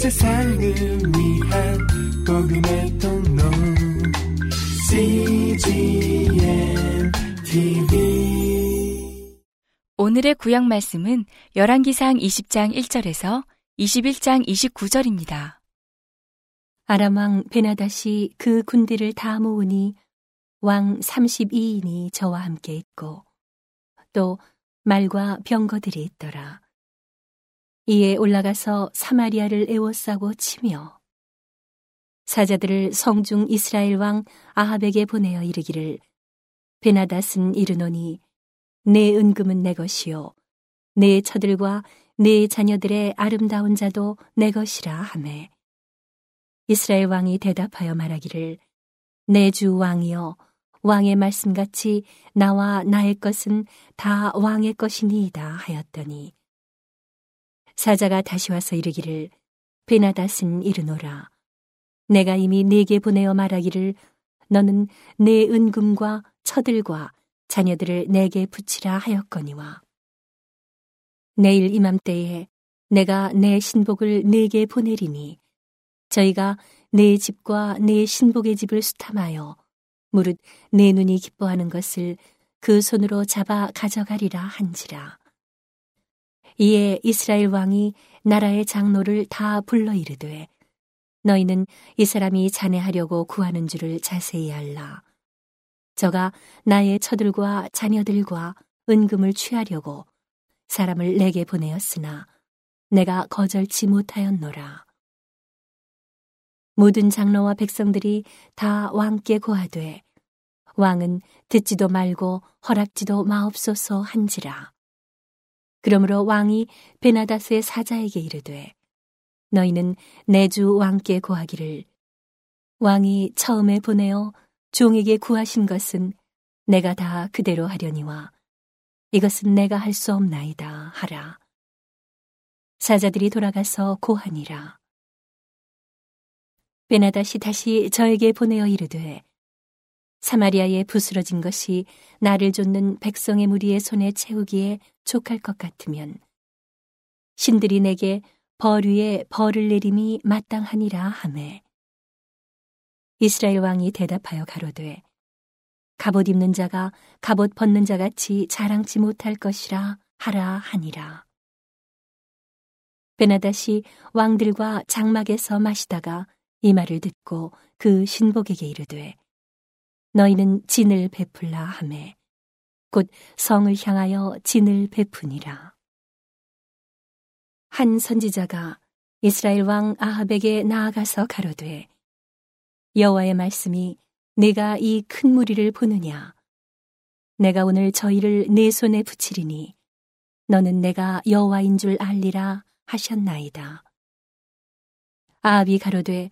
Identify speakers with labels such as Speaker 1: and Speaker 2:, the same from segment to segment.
Speaker 1: 세상을 위한 복음의 통로 CGM TV
Speaker 2: 오늘의 구약 말씀은 열왕기상 20장 1절에서 21장 29절입니다.
Speaker 3: 아람왕 베나다시 그 군대를 다 모으니 왕 32인이 저와 함께 있고 또 말과 병거들이 있더라. 이에 올라가서 사마리아를 에워싸고 치며 사자들을 성중 이스라엘 왕 아합에게 보내어 이르기를 베나닷은 이르노니 내 은금은 내 것이요 내 처들과 내 자녀들의 아름다운 자도 내 것이라 하매. 이스라엘 왕이 대답하여 말하기를 내 주 왕이여 왕의 말씀같이 나와 나의 것은 다 왕의 것이니이다 하였더니 사자가 다시 와서 이르기를 베나닷은 이르노라 내가 이미 네게 보내어 말하기를 너는 내 은금과 처들과 자녀들을 내게 붙이라 하였거니와 내일 이맘때에 내가 내 신복을 네게 보내리니 저희가 내 집과 내 신복의 집을 수탐하여 무릇 내 눈이 기뻐하는 것을 그 손으로 잡아 가져가리라 한지라. 이에 이스라엘 왕이 나라의 장로를 다 불러 이르되 너희는 이 사람이 자네하려고 구하는 줄을 자세히 알라. 저가 나의 처들과 자녀들과 은금을 취하려고 사람을 내게 보내었으나 내가 거절치 못하였노라. 모든 장로와 백성들이 다 왕께 고하되 왕은 듣지도 말고 허락지도 마옵소서 한지라. 그러므로 왕이 베나다스의 사자에게 이르되 너희는 내 주 왕께 고하기를 왕이 처음에 보내어 종에게 구하신 것은 내가 다 그대로 하려니와 이것은 내가 할 수 없나이다 하라. 사자들이 돌아가서 고하니라. 베나다시 다시 저에게 보내어 이르되 사마리아에 부스러진 것이 나를 쫓는 백성의 무리의 손에 채우기에 족할 것 같으면 신들이 내게 벌 위에 벌을 내림이 마땅하니라 하매. 이스라엘 왕이 대답하여 가로되 갑옷 입는 자가 갑옷 벗는 자 같이 자랑치 못할 것이라 하라 하니라. 베나다시 왕들과 장막에서 마시다가 이 말을 듣고 그 신복에게 이르되 너희는 진을 베풀라 하매 곧 성을 향하여 진을 베푸니라. 한 선지자가 이스라엘 왕 아합에게 나아가서 가로되 여호와의 말씀이 내가 이 큰 무리를 보느냐 내가 오늘 저희를 내 손에 붙이리니 너는 내가 여호와인 줄 알리라 하셨나이다. 아합이 가로되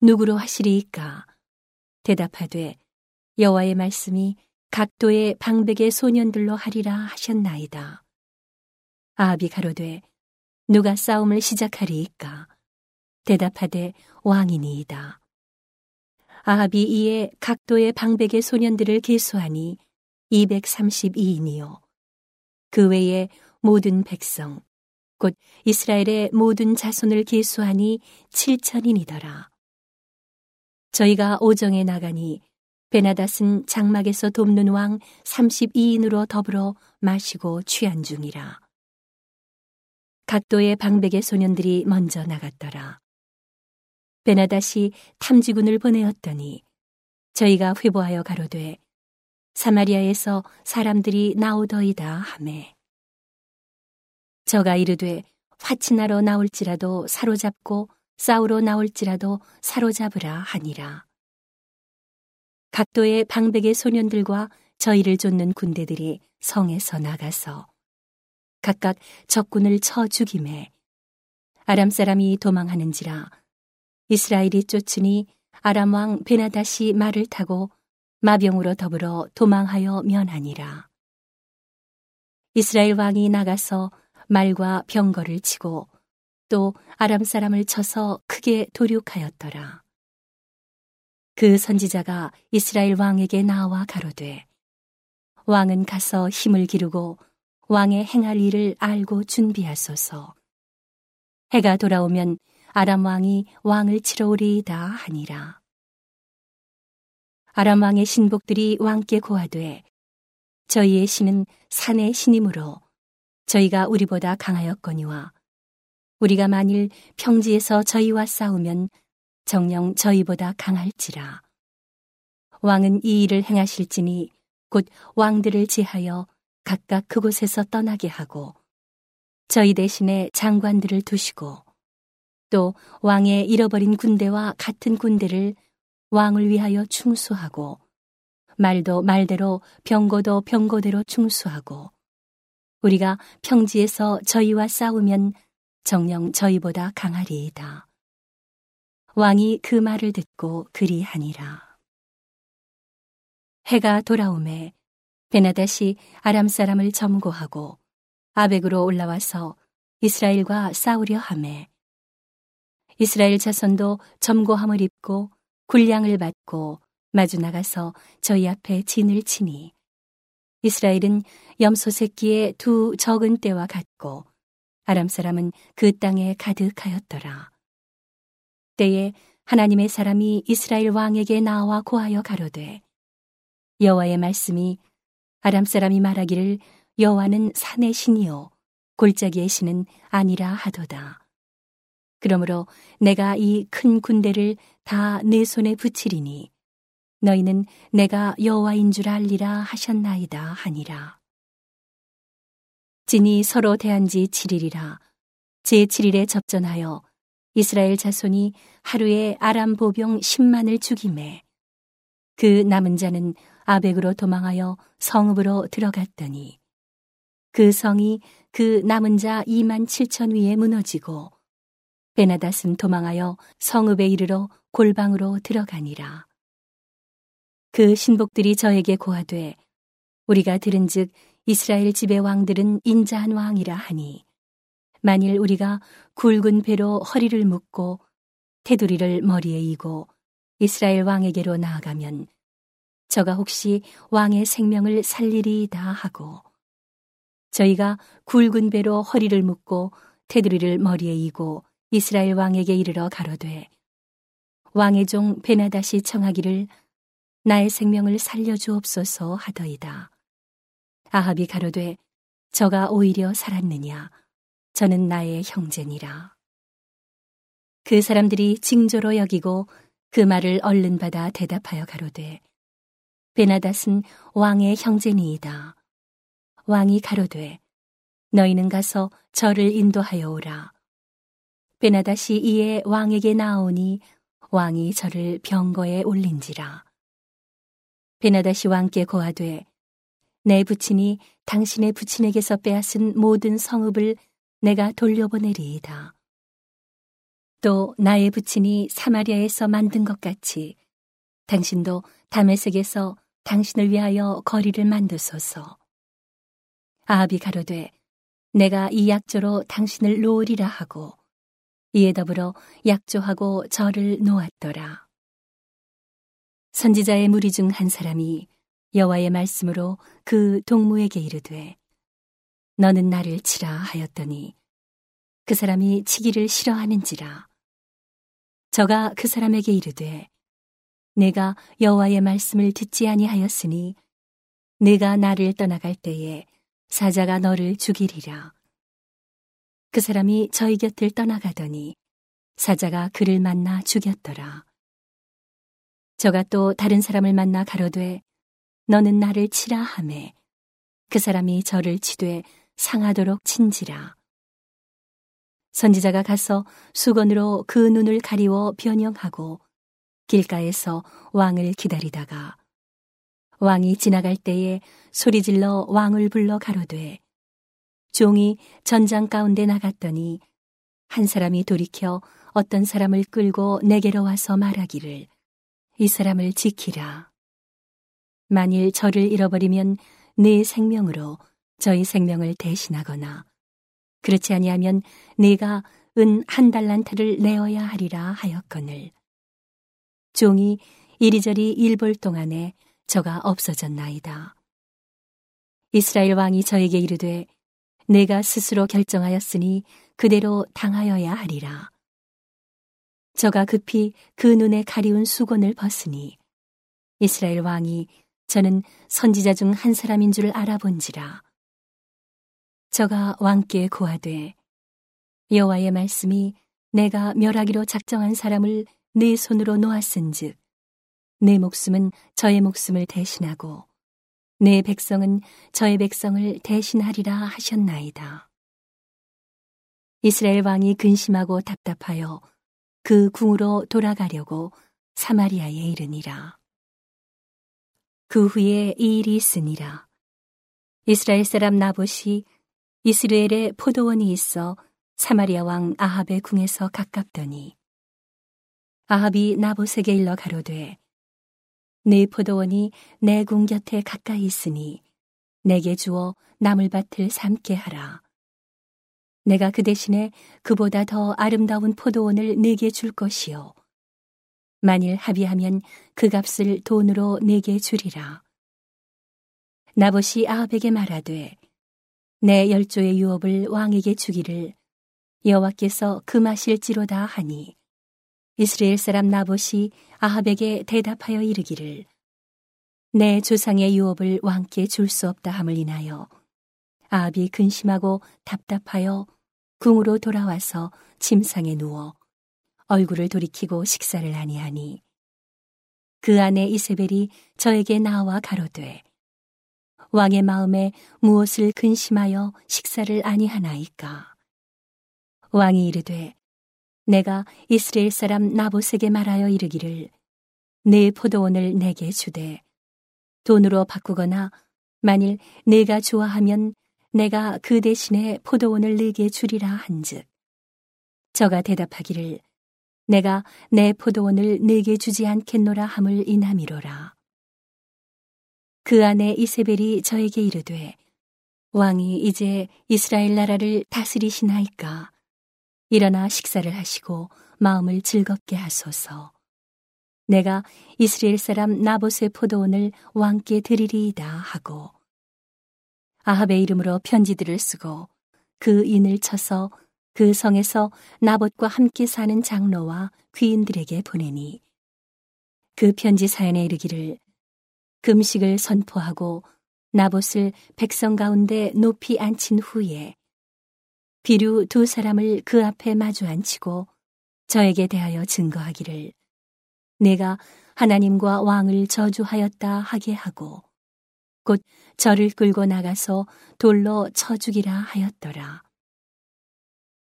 Speaker 3: 누구로 하시리이까? 대답하되 여호와의 말씀이 각도의 방백의 소년들로 하리라 하셨나이다. 아합이 가로되 누가 싸움을 시작하리이까? 대답하되 왕이니이다. 아합이 이에 각도의 방백의 소년들을 계수하니 232인이요. 그 외에 모든 백성, 곧 이스라엘의 모든 자손을 계수하니 7천인이더라. 저희가 오정에 나가니 베나닷은 장막에서 돕는 왕 32인으로 더불어 마시고 취한 중이라. 각도의 방백의 소년들이 먼저 나갔더라. 베나닷이 탐지군을 보내었더니 저희가 회보하여 가로되 사마리아에서 사람들이 나오더이다 하매 저가 이르되 화친하러 나올지라도 사로잡고 싸우러 나올지라도 사로잡으라 하니라. 각도의 방백의 소년들과 저희를 쫓는 군대들이 성에서 나가서 각각 적군을 쳐 죽임에 아람 사람이 도망하는지라 이스라엘이 쫓으니 아람 왕 베나다시 말을 타고 마병으로 더불어 도망하여 면하니라. 이스라엘 왕이 나가서 말과 병거를 치고 또 아람 사람을 쳐서 크게 도륙하였더라. 그 선지자가 이스라엘 왕에게 나와 가로되 왕은 가서 힘을 기르고 왕의 행할 일을 알고 준비하소서. 해가 돌아오면 아람 왕이 왕을 치러 오리이다 하니라. 아람 왕의 신복들이 왕께 고하되 저희의 신은 산의 신이므로 저희가 우리보다 강하였거니와 우리가 만일 평지에서 저희와 싸우면 정령 저희보다 강할지라. 왕은 이 일을 행하실지니 곧 왕들을 제하여 각각 그곳에서 떠나게 하고 저희 대신에 장관들을 두시고 또 왕의 잃어버린 군대와 같은 군대를 왕을 위하여 충수하고 말도 말대로 병고도 병고대로 충수하고 우리가 평지에서 저희와 싸우면 정령 저희보다 강하리이다. 왕이 그 말을 듣고 그리하니라. 해가 돌아오매 베나다시 아람 사람을 점고하고 아벡으로 올라와서 이스라엘과 싸우려 하매 이스라엘 자손도 점고함을 입고 군량을 받고 마주 나가서 저희 앞에 진을 치니 이스라엘은 염소 새끼의 두 적은 때와 같고 아람 사람은 그 땅에 가득하였더라. 때에 하나님의 사람이 이스라엘 왕에게 나와 고하여 가로되 여호와의 말씀이 아람 사람이 말하기를 여호와는 산의 신이요 골짜기의 신은 아니라 하도다. 그러므로 내가 이 큰 군대를 다 내 손에 붙이리니 너희는 내가 여호와인 줄 알리라 하셨나이다 하니라. 진이 서로 대한 지 7일이라 제7일에 접전하여 이스라엘 자손이 하루에 아람 보병 10만을 죽임에 그 남은 자는 아벡으로 도망하여 성읍으로 들어갔더니 그 성이 그 남은 자 2만 7천 위에 무너지고 베나닷은 도망하여 성읍에 이르러 골방으로 들어가니라. 그 신복들이 저에게 고하되 우리가 들은즉 이스라엘 집의 왕들은 인자한 왕이라 하니 만일 우리가 굵은 배로 허리를 묶고 테두리를 머리에 이고 이스라엘 왕에게로 나아가면 저가 혹시 왕의 생명을 살리리이다 하고 저희가 굵은 배로 허리를 묶고 테두리를 머리에 이고 이스라엘 왕에게 이르러 가로되 왕의 종 베나다시 청하기를 나의 생명을 살려주옵소서 하더이다. 아합이 가로되 저가 오히려 살았느냐 저는 나의 형제니라. 그 사람들이 징조로 여기고 그 말을 얼른 받아 대답하여 가로되 베나닷은 왕의 형제니이다. 왕이 가로되 너희는 가서 저를 인도하여 오라. 베나닷이 이에 왕에게 나오니 왕이 저를 병거에 올린지라. 베나닷이 왕께 고하되 내 부친이 당신의 부친에게서 빼앗은 모든 성읍을 내가 돌려보내리이다. 또 나의 부친이 사마리아에서 만든 것 같이 당신도 다메섹에서 당신을 위하여 거리를 만드소서. 아합이 가로되 내가 이 약조로 당신을 놓으리라 하고 이에 더불어 약조하고 저를 놓았더라. 선지자의 무리 중 한 사람이 여호와의 말씀으로 그 동무에게 이르되 너는 나를 치라 하였더니 그 사람이 치기를 싫어하는지라. 저가 그 사람에게 이르되 내가 여호와의 말씀을 듣지 아니하였으니 내가 나를 떠나갈 때에 사자가 너를 죽이리라. 그 사람이 저희 곁을 떠나가더니 사자가 그를 만나 죽였더라. 저가 또 다른 사람을 만나 가로되 너는 나를 치라 하매 그 사람이 저를 치되 상하도록 친지라. 선지자가 가서 수건으로 그 눈을 가리워 변형하고 길가에서 왕을 기다리다가 왕이 지나갈 때에 소리질러 왕을 불러 가로되 종이 전장 가운데 나갔더니 한 사람이 돌이켜 어떤 사람을 끌고 내게로 와서 말하기를 이 사람을 지키라. 만일 저를 잃어버리면 네 생명으로 저희 생명을 대신하거나 그렇지 아니하면 네가 은 한 달란트를 내어야 하리라 하였거늘 종이 이리저리 일볼 동안에 저가 없어졌나이다. 이스라엘 왕이 저에게 이르되 내가 스스로 결정하였으니 그대로 당하여야 하리라. 저가 급히 그 눈에 가리운 수건을 벗으니 이스라엘 왕이 저는 선지자 중 한 사람인 줄 알아본지라. 저가 왕께 고하되 여호와의 말씀이 내가 멸하기로 작정한 사람을 내 손으로 놓았은즉 내 목숨은 저의 목숨을 대신하고 내 백성은 저의 백성을 대신하리라 하셨나이다. 이스라엘 왕이 근심하고 답답하여 그 궁으로 돌아가려고 사마리아에 이르니라. 그 후에 이 일이 있으니라. 이스라엘 사람 나봇이 이스라엘에 포도원이 있어 사마리아 왕 아합의 궁에서 가깝더니 아합이 나봇에게 일러 가로되 네 포도원이 내 궁 곁에 가까이 있으니 내게 주어 나물밭을 삼게 하라. 내가 그 대신에 그보다 더 아름다운 포도원을 내게 줄 것이요. 만일 합의하면 그 값을 돈으로 내게 주리라. 나봇이 아합에게 말하되 내 열조의 유업을 왕에게 주기를 여호와께서 금하실지로다 하니 이스라엘 사람 나봇이 아합에게 대답하여 이르기를 내 조상의 유업을 왕께 줄 수 없다 함을 인하여 아합이 근심하고 답답하여 궁으로 돌아와서 침상에 누워 얼굴을 돌이키고 식사를 아니하니 그 안에 이세벨이 저에게 나와 가로되 왕의 마음에 무엇을 근심하여 식사를 아니하나이까? 왕이 이르되 내가 이스라엘 사람 나봇에게 말하여 이르기를 내 포도원을 내게 주되 돈으로 바꾸거나 만일 내가 좋아하면 내가 그 대신에 포도원을 내게 주리라 한즉 저가 대답하기를 내가 내 포도원을 내게 주지 않겠노라 함을 인함이로라 그 안에 이세벨이 저에게 이르되 왕이 이제 이스라엘 나라를 다스리시나이까? 일어나 식사를 하시고 마음을 즐겁게 하소서. 내가 이스라엘 사람 나봇의 포도원을 왕께 드리리이다 하고 아합의 이름으로 편지들을 쓰고 그 인을 쳐서 그 성에서 나봇과 함께 사는 장로와 귀인들에게 보내니 그 편지 사연에 이르기를 금식을 선포하고 나봇을 백성 가운데 높이 앉힌 후에 비류 두 사람을 그 앞에 마주 앉히고 저에게 대하여 증거하기를 내가 하나님과 왕을 저주하였다 하게 하고 곧 저를 끌고 나가서 돌로 쳐 죽이라 하였더라.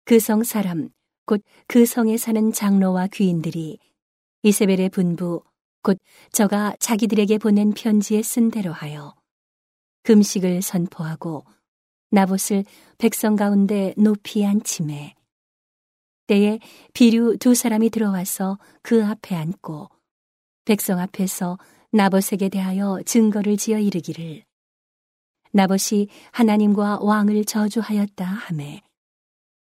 Speaker 3: 그 성 사람, 곧 그 성에 사는 장로와 귀인들이 이세벨의 분부, 곧 저가 자기들에게 보낸 편지에 쓴 대로 하여 금식을 선포하고 나봇을 백성 가운데 높이 앉힘에 때에 비류 두 사람이 들어와서 그 앞에 앉고 백성 앞에서 나봇에게 대하여 증거를 지어 이르기를 나봇이 하나님과 왕을 저주하였다 하매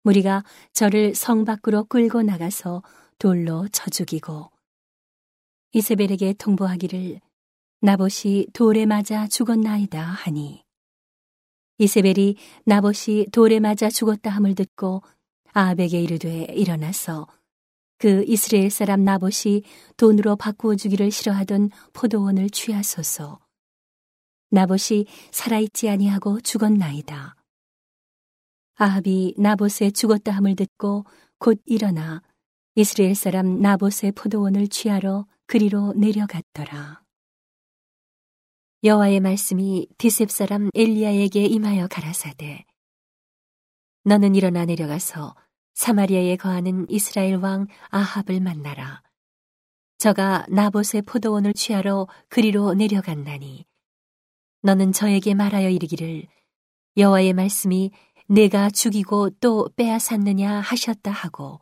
Speaker 3: 무리가 저를 성 밖으로 끌고 나가서 돌로 쳐 죽이고 이세벨에게 통보하기를 나봇이 돌에 맞아 죽었나이다 하니 이세벨이 나봇이 돌에 맞아 죽었다 함을 듣고 아합에게 이르되 일어나서 그 이스라엘 사람 나봇이 돈으로 바꾸어 주기를 싫어하던 포도원을 취하소서. 나봇이 살아있지 아니하고 죽었나이다. 아합이 나봇의 죽었다 함을 듣고 곧 일어나 이스라엘 사람 나봇의 포도원을 취하러 그리로 내려갔더라. 여호와의 말씀이 디셉 사람 엘리야에게 임하여 가라사대 너는 일어나 내려가서 사마리아에 거하는 이스라엘 왕 아합을 만나라. 저가 나봇의 포도원을 취하러 그리로 내려간다니. 너는 저에게 말하여 이르기를 여호와의 말씀이 내가 죽이고 또 빼앗았느냐 하셨다 하고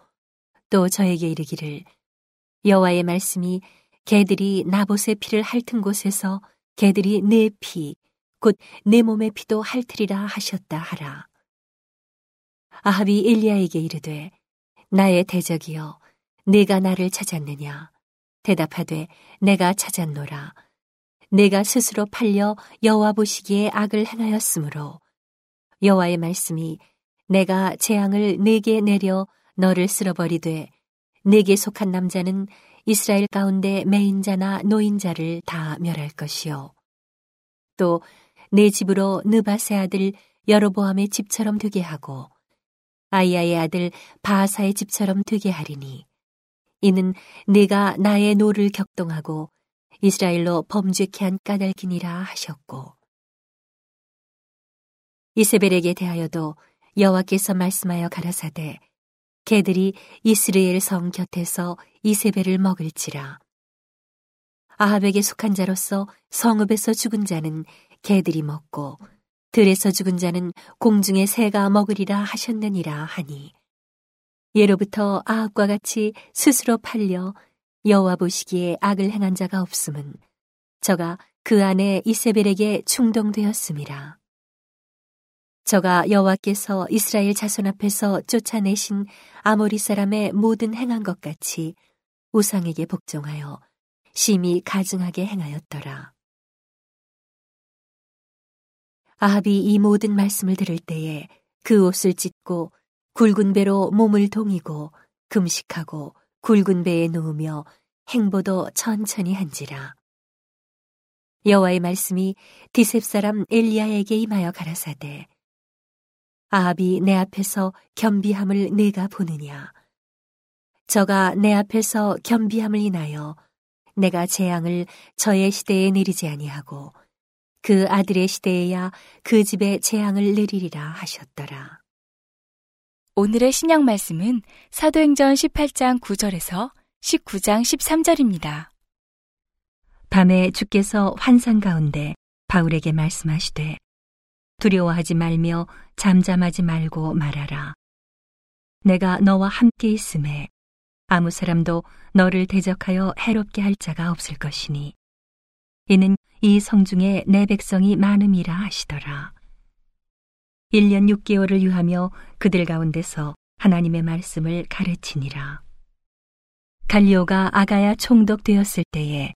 Speaker 3: 또 저에게 이르기를 여호와의 말씀이 개들이 나봇의 피를 핥은 곳에서 개들이 내 피, 곧 내 몸의 피도 핥으리라 하셨다 하라. 아합이 엘리야에게 이르되 나의 대적이여 내가 나를 찾았느냐 대답하되 내가 찾았노라 내가 스스로 팔려 여호와 보시기에 악을 행하였으므로 여호와의 말씀이 내가 재앙을 내게 내려 너를 쓸어버리되 내게 속한 남자는 이스라엘 가운데 매인자나 노인자를 다 멸할 것이요. 또 내 집으로 느밧의 아들 여로보암의 집처럼 되게 하고 아이야의 아들 바아사의 집처럼 되게 하리니 이는 내가 나의 노를 격동하고 이스라엘로 범죄케 한 까닭이니라 하셨고 이세벨에게 대하여도 여호와께서 말씀하여 가라사대 개들이 이스라엘 성 곁에서 이세벨을 먹을지라 아합에게 속한 자로서 성읍에서 죽은 자는 개들이 먹고 들에서 죽은 자는 공중의 새가 먹으리라 하셨느니라 하니 예로부터 아합과 같이 스스로 팔려 여호와 보시기에 악을 행한 자가 없음은 저가 그 안에 이세벨에게 충동되었음이라. 저가 여호와께서 이스라엘 자손 앞에서 쫓아내신 아모리 사람의 모든 행한 것 같이 우상에게 복종하여 심히 가증하게 행하였더라. 아합이 이 모든 말씀을 들을 때에 그 옷을 찢고 굵은 배로 몸을 동이고 금식하고 굵은 배에 누우며 행보도 천천히 한지라. 여호와의 말씀이 디셉 사람 엘리야에게 임하여 가라사대 아합이 내 앞에서 겸비함을 내가 보느냐 저가 내 앞에서 겸비함을 인하여 내가 재앙을 저의 시대에 내리지 아니하고 그 아들의 시대에야 그 집에 재앙을 내리리라 하셨더라.
Speaker 2: 오늘의 신약 말씀은 사도행전 18장 9절에서 19장 13절입니다.
Speaker 3: 밤에 주께서 환상 가운데 바울에게 말씀하시되 두려워하지 말며 잠잠하지 말고 말하라. 내가 너와 함께 있음에 아무 사람도 너를 대적하여 해롭게 할 자가 없을 것이니 이는 이 성중에 내 백성이 많음이라 하시더라. 1년 6개월을 유하며 그들 가운데서 하나님의 말씀을 가르치니라. 갈리오가 아가야 총독되었을 때에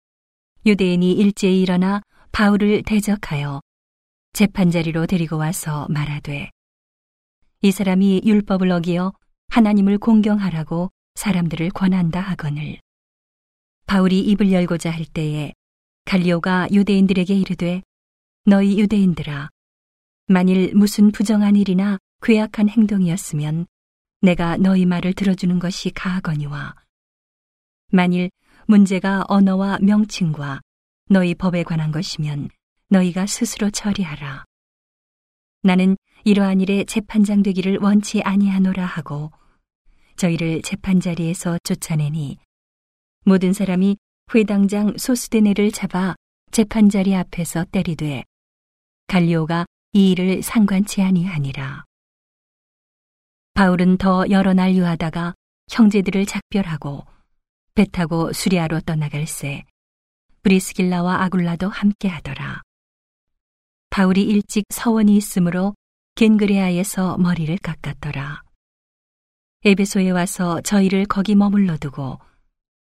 Speaker 3: 유대인이 일제히 일어나 바울을 대적하여 재판자리로 데리고 와서 말하되 이 사람이 율법을 어기어 하나님을 공경하라고 사람들을 권한다 하거늘. 바울이 입을 열고자 할 때에 갈리오가 유대인들에게 이르되 너희 유대인들아 만일 무슨 부정한 일이나 괴악한 행동이었으면 내가 너희 말을 들어주는 것이 가하거니와 만일 문제가 언어와 명칭과 너희 법에 관한 것이면 너희가 스스로 처리하라. 나는 이러한 일에 재판장 되기를 원치 아니하노라 하고 저희를 재판 자리에서 쫓아내니 모든 사람이 회당장 소스데네를 잡아 재판 자리 앞에서 때리되 갈리오가 이 일을 상관치 아니하니라. 바울은 더 여러 날 유하다가 형제들을 작별하고 배 타고 수리아로 떠나갈새 브리스길라와 아굴라도 함께 하더라. 바울이 일찍 서원이 있으므로 겐그레아에서 머리를 깎았더라. 에베소에 와서 저희를 거기 머물러 두고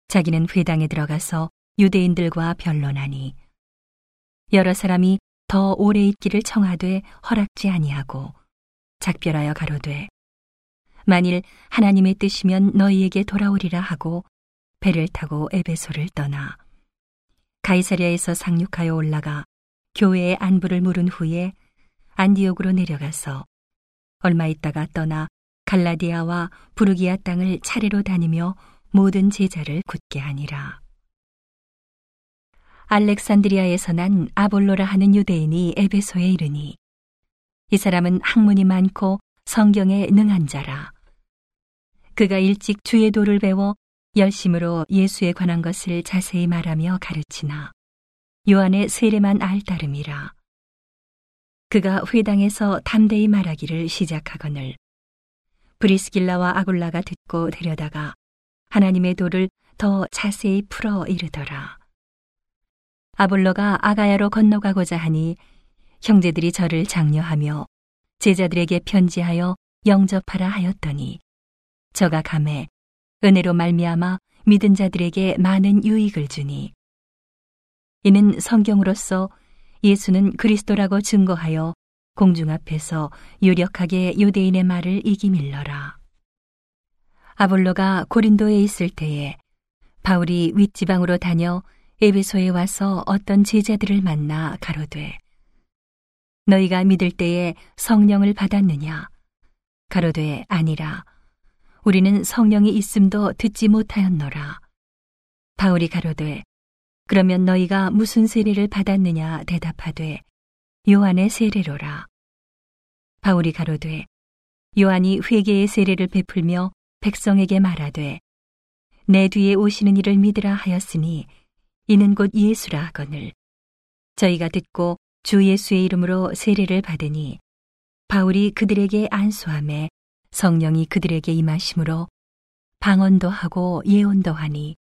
Speaker 3: 자기는 회당에 들어가서 유대인들과 변론하니 여러 사람이 더 오래 있기를 청하되 허락지 아니하고 작별하여 가로되 만일 하나님의 뜻이면 너희에게 돌아오리라 하고 배를 타고 에베소를 떠나 가이사리아에서 상륙하여 올라가 교회의 안부를 물은 후에 안디옥으로 내려가서 얼마 있다가 떠나 갈라디아와 부르기아 땅을 차례로 다니며 모든 제자를 굳게 하니라. 알렉산드리아에서 난 아볼로라 하는 유대인이 에베소에 이르니 이 사람은 학문이 많고 성경에 능한 자라. 그가 일찍 주의 도를 배워 열심으로 예수에 관한 것을 자세히 말하며 가르치나 요한의 세례만 알 따름이라. 그가 회당에서 담대히 말하기를 시작하거늘 브리스길라와 아굴라가 듣고 데려다가 하나님의 도를 더 자세히 풀어 이르더라. 아볼로가 아가야로 건너가고자 하니 형제들이 저를 장려하며 제자들에게 편지하여 영접하라 하였더니 저가 감에 은혜로 말미암아 믿은 자들에게 많은 유익을 주니 이는 성경으로서 예수는 그리스도라고 증거하여 공중 앞에서 유력하게 유대인의 말을 이기밀러라. 아볼로가 고린도에 있을 때에 바울이 윗지방으로 다녀 에베소에 와서 어떤 제자들을 만나 가로되 너희가 믿을 때에 성령을 받았느냐 가로되 아니라 우리는 성령이 있음도 듣지 못하였노라 바울이 가로되 그러면 너희가 무슨 세례를 받았느냐 대답하되 요한의 세례로라. 바울이 가로되 요한이 회개의 세례를 베풀며 백성에게 말하되 내 뒤에 오시는 이를 믿으라 하였으니 이는 곧 예수라 하거늘. 저희가 듣고 주 예수의 이름으로 세례를 받으니 바울이 그들에게 안수함에 성령이 그들에게 임하심으로 방언도 하고 예언도 하니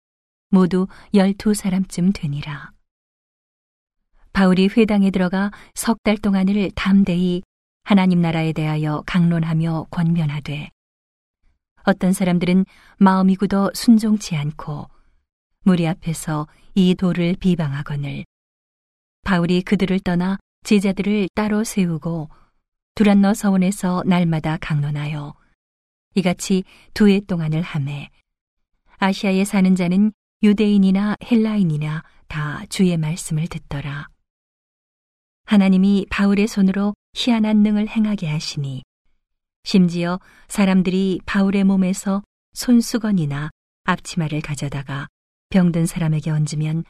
Speaker 3: 모두 열두 사람쯤 되니라. 바울이 회당에 들어가 석 달 동안을 담대히 하나님 나라에 대하여 강론하며 권면하되 어떤 사람들은 마음이 굳어 순종치 않고 무리 앞에서 이 돌을 비방하거늘 바울이 그들을 떠나 제자들을 따로 세우고 두란너 서원에서 날마다 강론하여 이같이 두 해 동안을 함해 아시아에 사는 자는 유대인이나 헬라인이나 다 주의 말씀을 듣더라. 하나님이 바울의 손으로 희한한 능을 행하게 하시니 심지어 사람들이 바울의 몸에서 손수건이나 앞치마를 가져다가 병든 사람에게 얹으면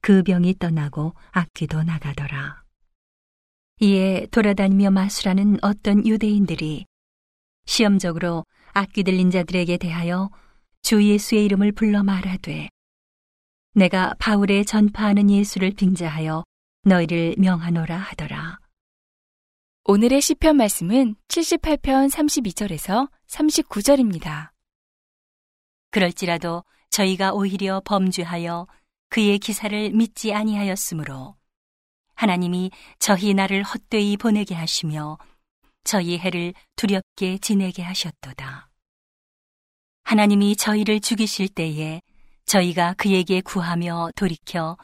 Speaker 3: 그 병이 떠나고 악귀도 나가더라. 이에 돌아다니며 마술하는 어떤 유대인들이 시험적으로 악귀 들린 자들에게 대하여 주 예수의 이름을 불러 말하되 내가 바울의 전파하는 예수를 빙자하여 너희를 명하노라 하더라.
Speaker 2: 오늘의 시편 말씀은 78편 32절에서 39절입니다.
Speaker 3: 그럴지라도 저희가 오히려 범죄하여 그의 기사를 믿지 아니하였으므로 하나님이 저희 나를 헛되이 보내게 하시며 저희 해를 두렵게 지내게 하셨도다. 하나님이 저희를 죽이실 때에 저희가 그에게 구하며 돌이켜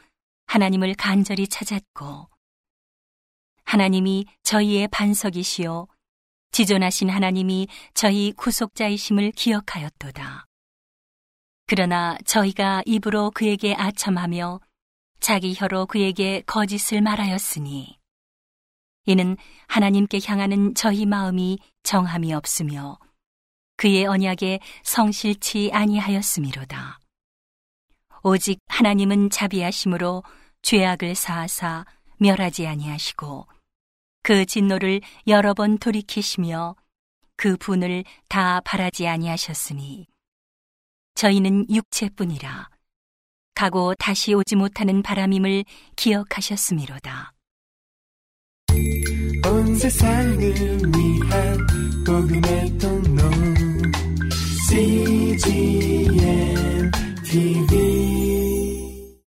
Speaker 3: 하나님을 간절히 찾았고 하나님이 저희의 반석이시요 지존하신 하나님이 저희 구속자이심을 기억하였도다. 그러나 저희가 입으로 그에게 아첨하며 자기 혀로 그에게 거짓을 말하였으니 이는 하나님께 향하는 저희 마음이 정함이 없으며 그의 언약에 성실치 아니하였음이로다. 오직 하나님은 자비하심으로 죄악을 사하사 멸하지 아니하시고 그 진노를 여러 번 돌이키시며 그 분을 다 바라지 아니하셨으니 저희는 육체뿐이라 가고 다시 오지 못하는 바람임을 기억하셨음이로다.
Speaker 1: 온 세상을 위한 복음의 통로 CGM TV.